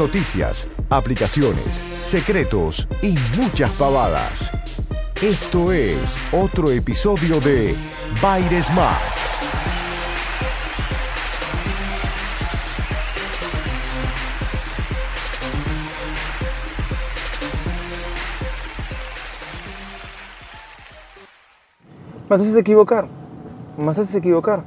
Noticias, aplicaciones, secretos y muchas pavadas. Esto es otro episodio de Baires Mac. Me haces equivocar. Me haces equivocar.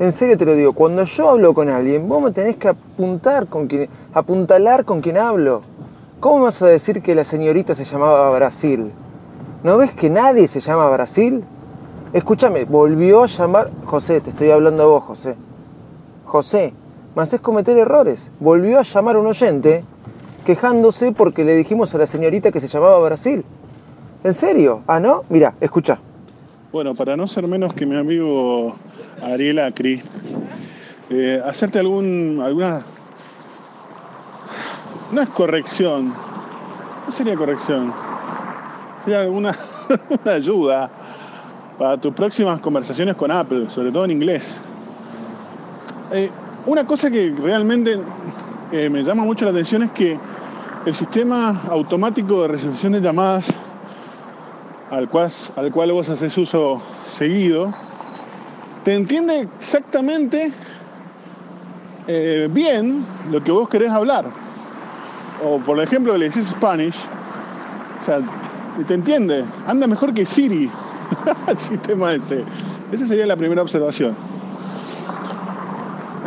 En serio te lo digo, cuando yo hablo con alguien, vos me tenés que apuntar con quien, apuntalar con quien hablo. ¿Cómo vas a decir que la señorita se llamaba Brasil? ¿No ves que nadie se llama Brasil? Escúchame, volvió a llamar. José, te estoy hablando a vos, José. José, me haces cometer errores. Volvió a llamar a un oyente quejándose porque le dijimos a la señorita que se llamaba Brasil. ¿En serio? ¿Ah, no? Mira, escucha. Bueno, para no ser menos que mi amigo Ariel Acri, eh, hacerte algún, alguna... No es corrección, no sería corrección, sería alguna una ayuda para tus próximas conversaciones con Apple, sobre todo en inglés. Eh, una cosa que realmente eh, me llama mucho la atención es que el sistema automático de recepción de llamadas al cual, al cual vos haces uso seguido, te entiende exactamente eh, bien lo que vos querés hablar. O por ejemplo, le decís Spanish, o sea, te entiende, anda mejor que Siri, el sistema ese. Esa sería la primera observación.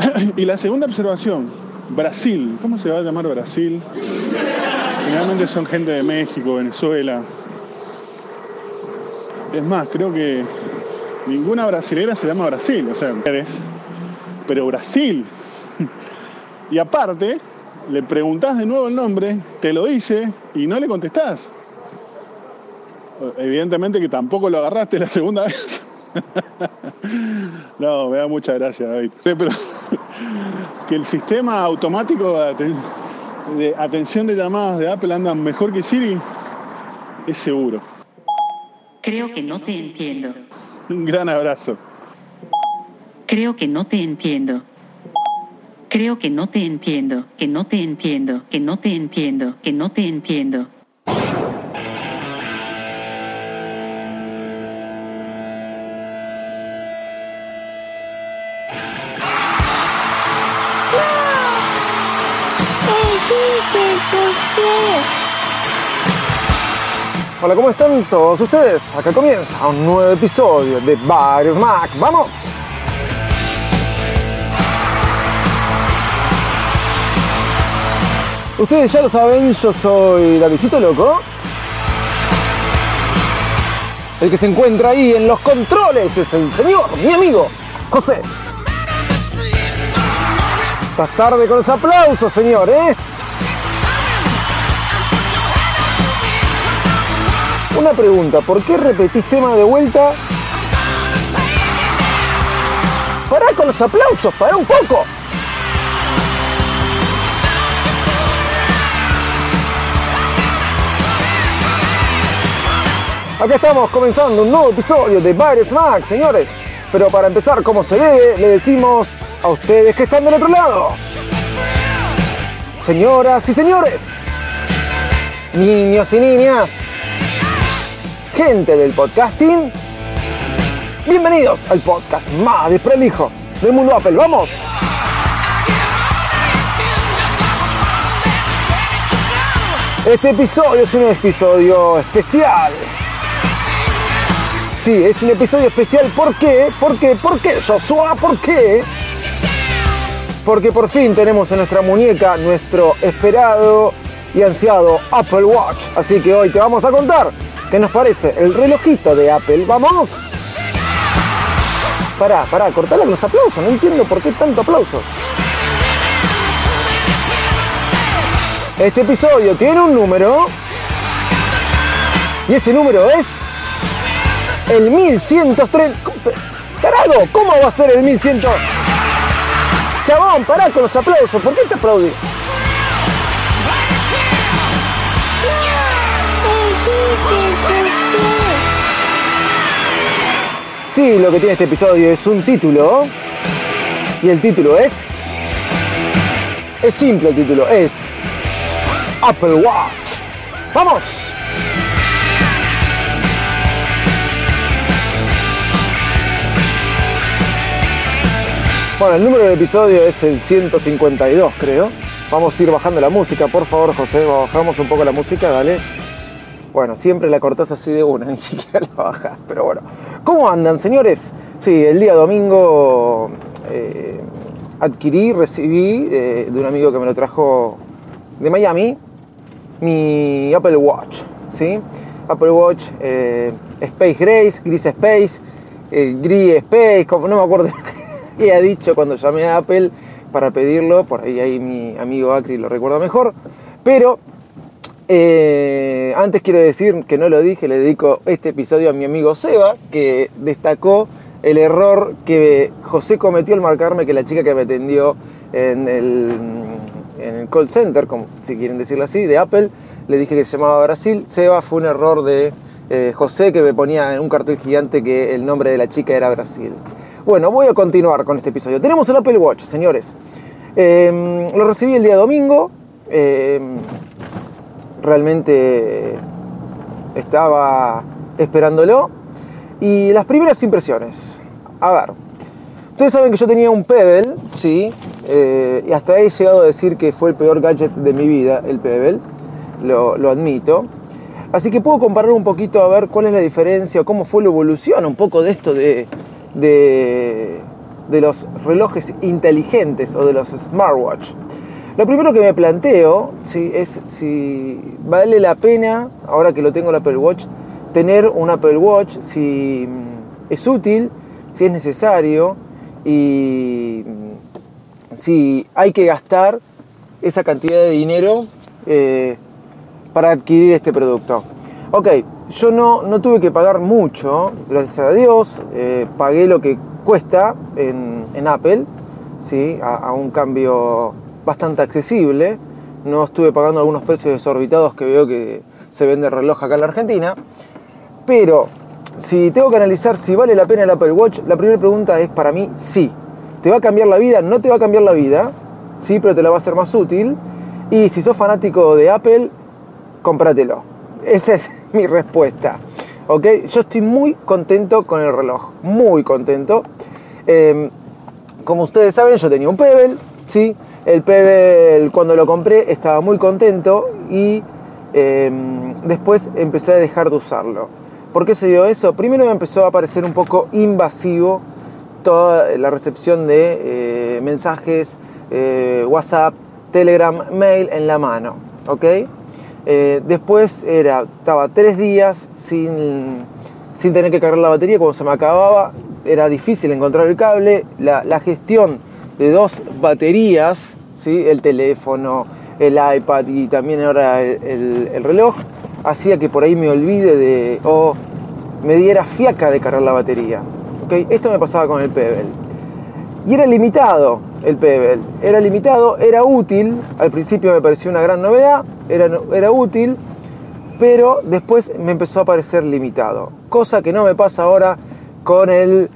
y la segunda observación, Brasil. ¿Cómo se va a llamar Brasil? Generalmente son gente de México, Venezuela. Es más, creo que ninguna brasilera se llama Brasil, o sea, pero Brasil. Y aparte, le preguntás de nuevo el nombre, te lo dice y no le contestás. Evidentemente que tampoco lo agarraste la segunda vez. no, me da mucha gracia, David. Que el sistema automático de atención de llamadas de Apple anda mejor que Siri, es seguro. Creo que no te entiendo. Un gran abrazo. Creo que no te entiendo. Creo que no te entiendo, que no te entiendo, que no te entiendo, que no te entiendo. Hola, ¿cómo están todos ustedes? Acá comienza un nuevo episodio de Varios Mac. ¡Vamos! Ustedes ya lo saben, yo soy Davidito Loco. El que se encuentra ahí en los controles es el señor, mi amigo, José. Estás tarde con ese aplauso, señor, ¿eh? Pregunta, ¿por qué repetís tema de vuelta? Pará con los aplausos, pará un poco. Acá estamos comenzando un nuevo episodio de Bares Max, señores. Pero para empezar como se debe, le decimos a ustedes que están del otro lado. Señoras y señores, niños y niñas, gente del podcasting, bienvenidos al podcast más desprolijo del mundo Apple. ¡Vamos! Este episodio es un episodio especial. Sí, es un episodio especial. ¿Por qué? ¿Por qué? ¿Por qué, Joshua? ¿Por qué? Porque por fin tenemos en nuestra muñeca nuestro esperado y ansiado Apple Watch. Así que hoy te vamos a contar ¿Qué nos parece? El relojito de Apple. ¡Vamos! Pará, pará, cortala con los aplausos. No entiendo por qué tanto aplauso. Este episodio tiene un número. Y ese número es. El 1103. Carajo, ¿cómo va a ser el 1100? Chabón, pará con los aplausos. ¿Por qué te aplaudís? Sí, lo que tiene este episodio es un título. Y el título es. Es simple el título, es. Apple Watch. ¡Vamos! Bueno, el número del episodio es el 152, creo. Vamos a ir bajando la música, por favor, José. Bajamos un poco la música, dale. Bueno, siempre la cortás así de una, ni siquiera la bajás. Pero bueno, ¿cómo andan, señores? Sí, el día domingo eh, adquirí, recibí eh, de un amigo que me lo trajo de Miami mi Apple Watch, ¿sí? Apple Watch eh, Space Grace, Gris Space, Gris Space, como, no me acuerdo qué ha dicho cuando llamé a Apple para pedirlo, por ahí ahí mi amigo Acri lo recuerda mejor, pero eh, antes quiero decir que no lo dije, le dedico este episodio a mi amigo Seba, que destacó el error que José cometió al marcarme que la chica que me atendió en el, en el call center, como, si quieren decirlo así, de Apple, le dije que se llamaba Brasil. Seba fue un error de eh, José que me ponía en un cartel gigante que el nombre de la chica era Brasil. Bueno, voy a continuar con este episodio. Tenemos el Apple Watch, señores. Eh, lo recibí el día domingo realmente estaba esperándolo. Y las primeras impresiones. A ver, ustedes saben que yo tenía un Pebble, sí, eh, y hasta he llegado a decir que fue el peor gadget de mi vida, el Pebble, lo, admito. Así que puedo comparar un poquito a ver cuál es la diferencia, cómo fue la evolución un poco de esto de, de, de los relojes inteligentes o de los smartwatch. Lo primero que me planteo es si vale la pena, ahora que lo tengo el Apple Watch, tener un Apple Watch, si mm, es útil, si es necesario y mm, si hay que gastar esa cantidad de dinero eh, para adquirir este producto. Ok, yo no, no, tuve que pagar mucho, gracias a Dios, eh, pagué lo que cuesta en, Apple, ¿sí? a un cambio bastante accesible. No estuve pagando algunos precios desorbitados que veo que se vende reloj acá en la Argentina. Pero si tengo que analizar si vale la pena el Apple Watch, la primera pregunta es para mí sí. ¿Te va a cambiar la vida? No te va a cambiar la vida, sí, pero te la va a hacer más útil. Y si sos fanático de Apple, cómpratelo. Esa es mi respuesta. ¿Ok? Yo estoy muy contento con el reloj. Muy contento. Em, como ustedes saben, yo tenía un Pebble, ¿sí? El Pebble cuando lo compré estaba muy contento y em, después empecé a dejar de usarlo. ¿Por qué se dio eso? Primero me empezó a parecer un poco invasivo toda la recepción de eh, mensajes, eh, WhatsApp, Telegram, mail en la mano. ¿ok? Eh, después era, estaba tres días sin, sin, tener que cargar la batería, cuando se me acababa era difícil encontrar el cable, la, la gestión de dos baterías, ¿sí? el teléfono, el iPad y también ahora el, reloj, hacía que por ahí me olvide de o me diera fiaca de cargar la batería. ¿okay? Esto me pasaba con el Pebble. Y era limitado el Pebble. Era limitado, era útil. Al principio me pareció una gran novedad, era, era útil, pero después me empezó a parecer limitado. Cosa que no me pasa ahora con el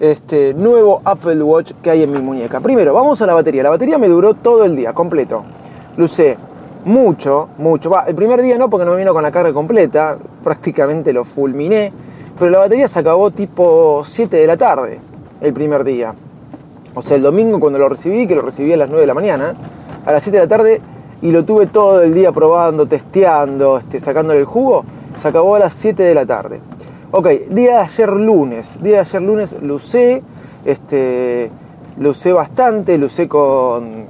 este nuevo Apple Watch que hay en mi muñeca. Primero, vamos a la batería. La batería me duró todo el día, completo. Lo usé mucho, mucho. el primer día no, porque no me vino con la carga completa. Prácticamente lo fulminé. Pero la batería se acabó tipo 7 de la tarde, el primer día. O sea, el domingo cuando lo recibí, que lo recibí a las 9 de la mañana, a las 7 de la tarde, y lo tuve todo el día probando, testeando, este, sacándole el jugo, se acabó a las 7 de la tarde. Ok, día de ayer lunes. Día de ayer lunes lo usé. Este, lo usé bastante, lo usé con,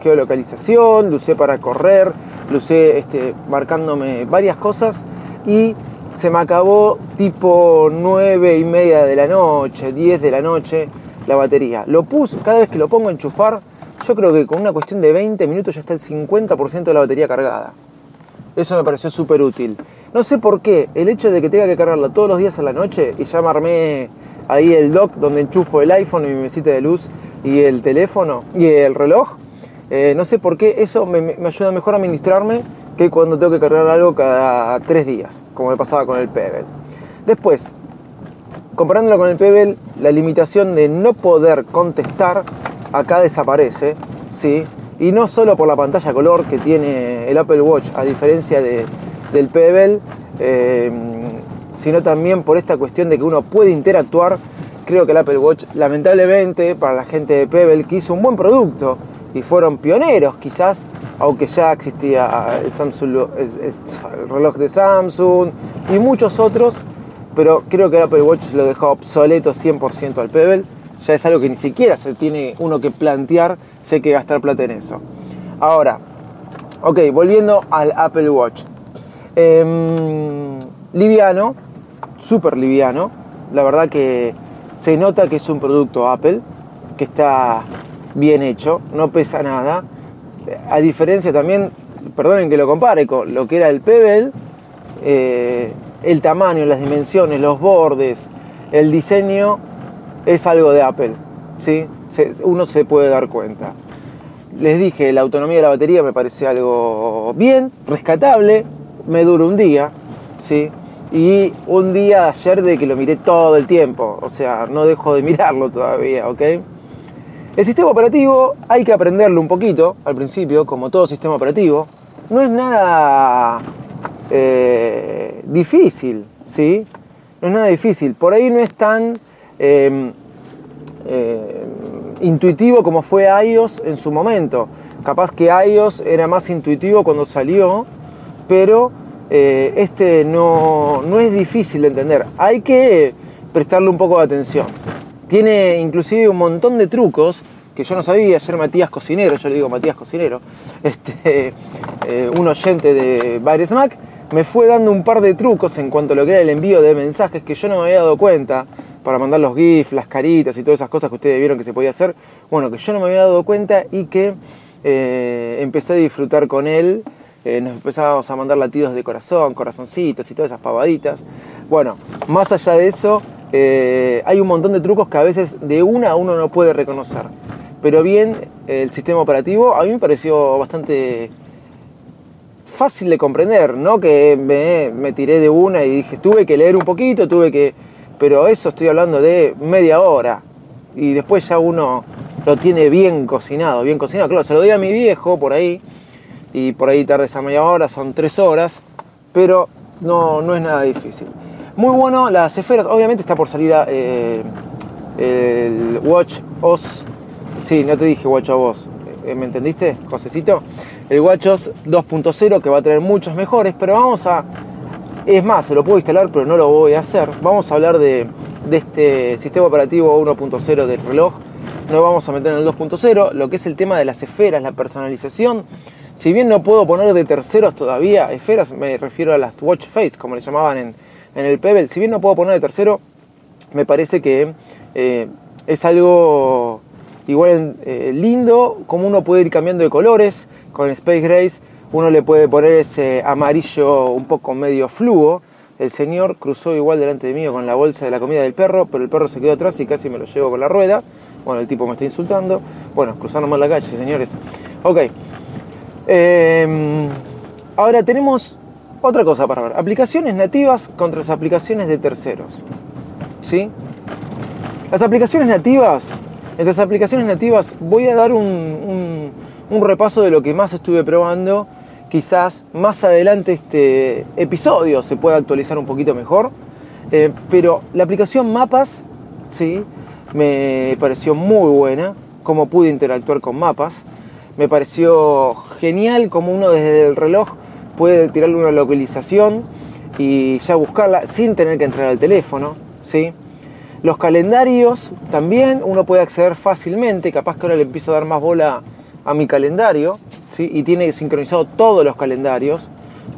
geolocalización, lo usé para correr, lo usé este, marcándome varias cosas y se me acabó tipo 9 y media de la noche, 10 de la noche la batería. Lo puse, cada vez que lo pongo a enchufar, yo creo que con una cuestión de 20 minutos ya está el 50% de la batería cargada. Eso me pareció súper útil. No sé por qué, el hecho de que tenga que cargarla todos los días a la noche y ya me armé ahí el dock donde enchufo el iPhone y mi mesita de luz y el teléfono y el reloj, eh, no sé por qué eso me, ayuda mejor a administrarme que cuando tengo que cargar algo cada tres días, como me pasaba con el Pebble. Después, comparándolo con el Pebble, la limitación de no poder contestar acá desaparece, ¿sí? Y no solo por la pantalla color que tiene el Apple Watch, a diferencia de, del Pebble, eh, sino también por esta cuestión de que uno puede interactuar. Creo que el Apple Watch, lamentablemente, para la gente de Pebble, que hizo un buen producto y fueron pioneros, quizás, aunque ya existía el, Samsung, el reloj de Samsung y muchos otros, pero creo que el Apple Watch lo dejó obsoleto 100% al Pebble. Ya es algo que ni siquiera se tiene uno que plantear si hay que gastar plata en eso. Ahora, ok, volviendo al Apple Watch. Em, liviano, súper liviano. La verdad que se nota que es un producto Apple, que está bien hecho, no pesa nada. A diferencia también, perdonen que lo compare con lo que era el Pebble, eh, el tamaño, las dimensiones, los bordes, el diseño es algo de Apple. ¿sí? Uno se puede dar cuenta. Les dije, la autonomía de la batería me parece algo bien, rescatable, me dura un día, ¿sí? Y un día ayer de que lo miré todo el tiempo, o sea, no dejo de mirarlo todavía, ¿ok? El sistema operativo hay que aprenderlo un poquito al principio, como todo sistema operativo. No es nada eh, difícil, ¿sí? No es nada difícil. Por ahí no es tan em, eh, intuitivo como fue iOS en su momento. Capaz que iOS era más intuitivo cuando salió, pero eh, este no, no es difícil de entender. Hay que prestarle un poco de atención. Tiene inclusive un montón de trucos que yo no sabía. Ayer Matías Cocinero, yo le digo Matías Cocinero, este, eh, un oyente de Baires Mac, me fue dando un par de trucos en cuanto a lo que era el envío de mensajes que yo no me había dado cuenta para mandar los GIFs, las caritas y todas esas cosas que ustedes vieron que se podía hacer. Bueno, que yo no me había dado cuenta y que eh, empecé a disfrutar con él eh, nos empezábamos a mandar latidos de corazón, corazoncitos y todas esas pavaditas. Bueno, más allá de eso, eh, hay un montón de trucos que a veces de una uno no puede reconocer. Pero bien, el sistema operativo a mí me pareció bastante fácil de comprender, no que me tiré de una y dije, tuve que leer un poquito, tuve que... Pero eso estoy hablando de media hora. Y después ya uno lo tiene bien cocinado, bien cocinado. Claro, se lo doy a mi viejo por ahí y por ahí tarde esa media hora, son tres horas, pero no, no es nada difícil. Muy bueno, las esferas, obviamente está por salir eh, el Watch OS, sí, no te dije Watch OS, eh, ¿me entendiste, Josecito? El Watch OS 2.0 que va a tener muchos mejores, pero vamos a, es más, se lo puedo instalar, pero no lo voy a hacer. Vamos a hablar de, este sistema operativo 1.0 del reloj. No vamos a meter en el 2.0, lo que es el tema de las esferas, la personalización si bien no puedo poner de terceros todavía esferas, me refiero a las watch face, como le llamaban en, el Pebble, si bien no puedo poner de tercero, me parece que eh, es algo igual eh, lindo, como uno puede ir cambiando de colores, con Space Grace uno le puede poner ese amarillo un poco medio fluo. El señor cruzó igual delante de mí con la bolsa de la comida del perro, pero el perro se quedó atrás y casi me lo llevo con la rueda. Bueno, el tipo me está insultando. Bueno, cruzaron mal la calle, señores. Ok, Em, ahora tenemos otra cosa para ver. Aplicaciones nativas contra las aplicaciones de terceros. ¿Sí? Las aplicaciones nativas, entre las aplicaciones nativas voy a dar un, repaso de lo que más estuve probando. Quizás más adelante este episodio se pueda actualizar un poquito mejor. Eh, pero la aplicación Mapas, ¿sí? Me pareció muy buena. Cómo pude interactuar con mapas me pareció genial como uno desde el reloj puede tirarle una localización y ya buscarla sin tener que entrar al teléfono, ¿sí? Los calendarios también uno puede acceder fácilmente, capaz que ahora le empiezo a dar más bola a mi calendario, ¿sí? Y tiene sincronizado todos los calendarios.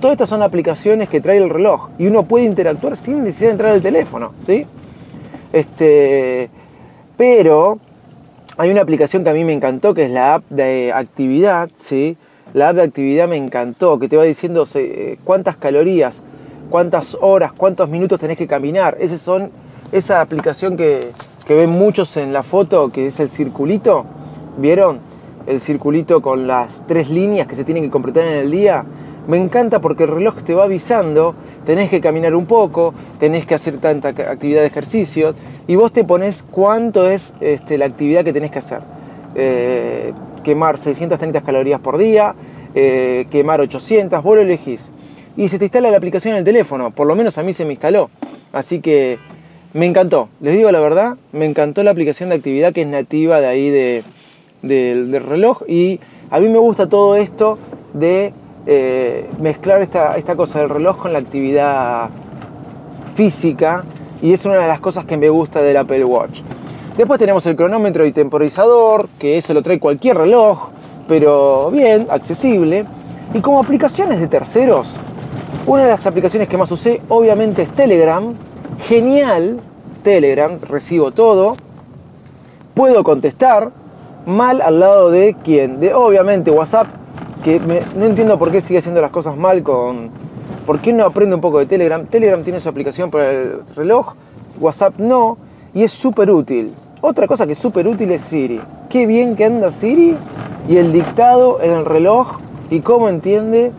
Todas estas son aplicaciones que trae el reloj y uno puede interactuar sin necesidad de entrar al teléfono, ¿sí? Este, pero hay una aplicación que a mí me encantó, que es la app de actividad, ¿sí? La app de actividad me encantó, que te va diciendo eh, cuántas calorías, cuántas horas, cuántos minutos tenés que caminar. Esas son, esa aplicación que, que ven muchos en la foto, que es el circulito, ¿vieron? El circulito con las tres líneas que se tienen que completar en el día. Me encanta porque el reloj te va avisando, tenés que caminar un poco, tenés que hacer tanta actividad de ejercicio y vos te pones cuánto es este, la actividad que tenés que hacer. Eh, quemar 630 calorías por día, eh, quemar 800, vos lo elegís. Y se te instala la aplicación en el teléfono, por lo menos a mí se me instaló. Así que me encantó, les digo la verdad, me encantó la aplicación de actividad que es nativa de ahí de, del reloj y a mí me gusta todo esto de eh, mezclar esta, esta cosa del reloj con la actividad física y es una de las cosas que me gusta del Apple Watch. Después tenemos el cronómetro y temporizador, que eso lo trae cualquier reloj, pero bien, accesible. Y como aplicaciones de terceros, una de las aplicaciones que más usé obviamente es Telegram. Genial, Telegram, recibo todo. Puedo contestar mal al lado de quién? De obviamente WhatsApp, que no entiendo por qué sigue haciendo las cosas mal con, ¿Por qué no aprende un poco de Telegram? Telegram tiene su aplicación para el reloj, WhatsApp no, y es súper útil. Otra cosa que es súper útil es Siri. Qué bien que anda Siri y el dictado en el reloj y cómo entiende.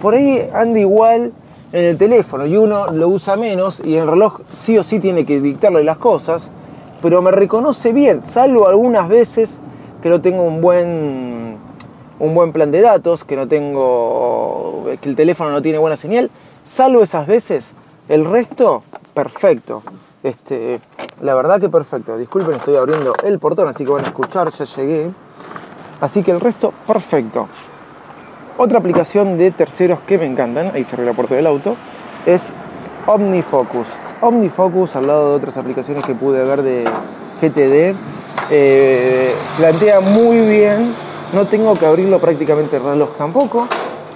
Por ahí anda igual en el teléfono y uno lo usa menos y el reloj sí o sí tiene que dictarle las cosas, pero me reconoce bien, salvo algunas veces que no tengo un buen un buen plan de datos, que no tengo, que el teléfono no tiene buena señal, salvo esas veces, el resto, perfecto. Este, la verdad que perfecto. Disculpen, estoy abriendo el portón, así que van a escuchar, ya llegué. Así que el resto, perfecto. Otra aplicación de terceros que me encantan, ahí cerré la puerta del auto, es OmniFocus. OmniFocus, al lado de otras aplicaciones que pude ver de GTD, eh, plantea muy bien no tengo que abrirlo prácticamente el reloj tampoco.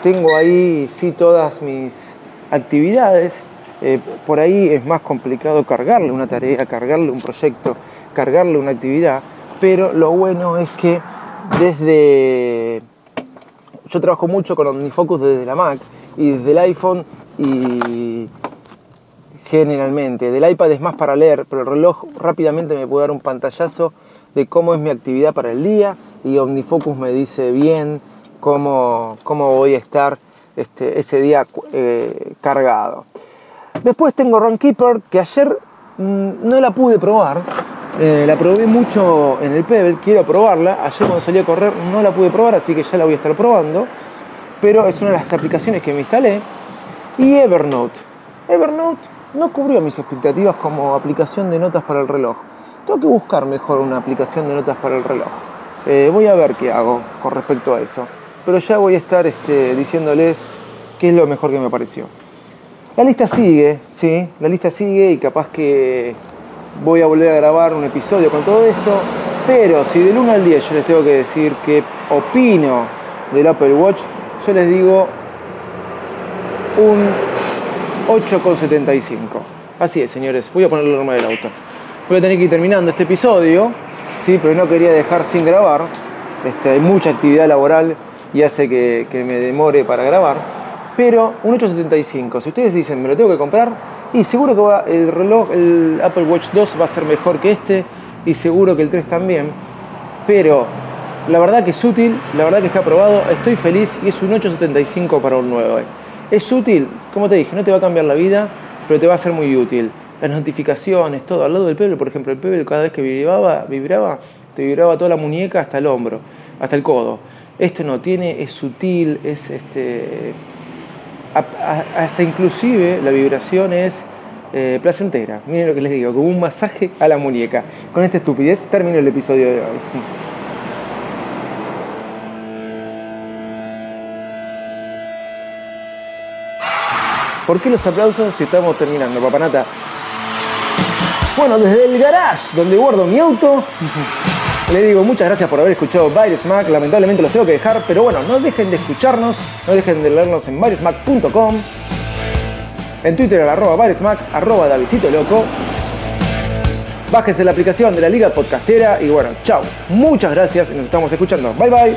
Tengo ahí sí todas mis actividades. Eh, por ahí es más complicado cargarle una tarea, cargarle un proyecto, cargarle una actividad. Pero lo bueno es que desde... Yo trabajo mucho con OmniFocus desde la Mac y desde el iPhone y generalmente. Del iPad es más para leer, pero el reloj rápidamente me puede dar un pantallazo de cómo es mi actividad para el día y OmniFocus me dice bien cómo, cómo voy a estar este, ese día eh, cargado. Después tengo Runkeeper, que ayer mm, no la pude probar. Eh, la probé mucho en el Pebble, quiero probarla. Ayer cuando salí a correr no la pude probar, así que ya la voy a estar probando. Pero es una de las aplicaciones que me instalé. Y Evernote. Evernote no cubrió mis expectativas como aplicación de notas para el reloj. Tengo que buscar mejor una aplicación de notas para el reloj. Eh, voy a ver qué hago con respecto a eso. Pero ya voy a estar este, diciéndoles qué es lo mejor que me pareció. La lista sigue, sí, la lista sigue y capaz que voy a volver a grabar un episodio con todo esto. Pero si del 1 al 10 yo les tengo que decir qué opino del Apple Watch, yo les digo 8,75. Así es, señores. Voy a poner la norma del auto. Voy a tener que ir terminando este episodio ¿sí? pero no quería dejar sin grabar. Este, hay mucha actividad laboral y hace que, me demore para grabar. Pero un 875, si ustedes dicen me lo tengo que comprar, y seguro que va, el reloj, el Apple Watch 2 va a ser mejor que este, y seguro que el 3 también. Pero la verdad que es útil, la verdad que está aprobado, estoy feliz y es un 875 para un 9. Es útil, como te dije, no te va a cambiar la vida, pero te va a ser muy útil las notificaciones, todo. Al lado del Pebble, por ejemplo, el Pebble cada vez que vibraba, vibraba, te vibraba toda la muñeca hasta el hombro, hasta el codo. Esto no tiene, es sutil, es este. hasta inclusive la vibración es eh, placentera. Miren lo que les digo, como un masaje a la muñeca. Con esta estupidez termino el episodio de hoy. ¿Por qué los aplausos si estamos terminando, papanata? Bueno, desde el garage donde guardo mi auto, le digo muchas gracias por haber escuchado Bailes Mac. Lamentablemente los tengo que dejar, pero bueno, no dejen de escucharnos, no dejen de leernos en bairesmac.com, en Twitter al arroba bairesmac, arroba Davidito Loco. Bájense la aplicación de la Liga Podcastera y bueno, chao. Muchas gracias y nos estamos escuchando. Bye bye.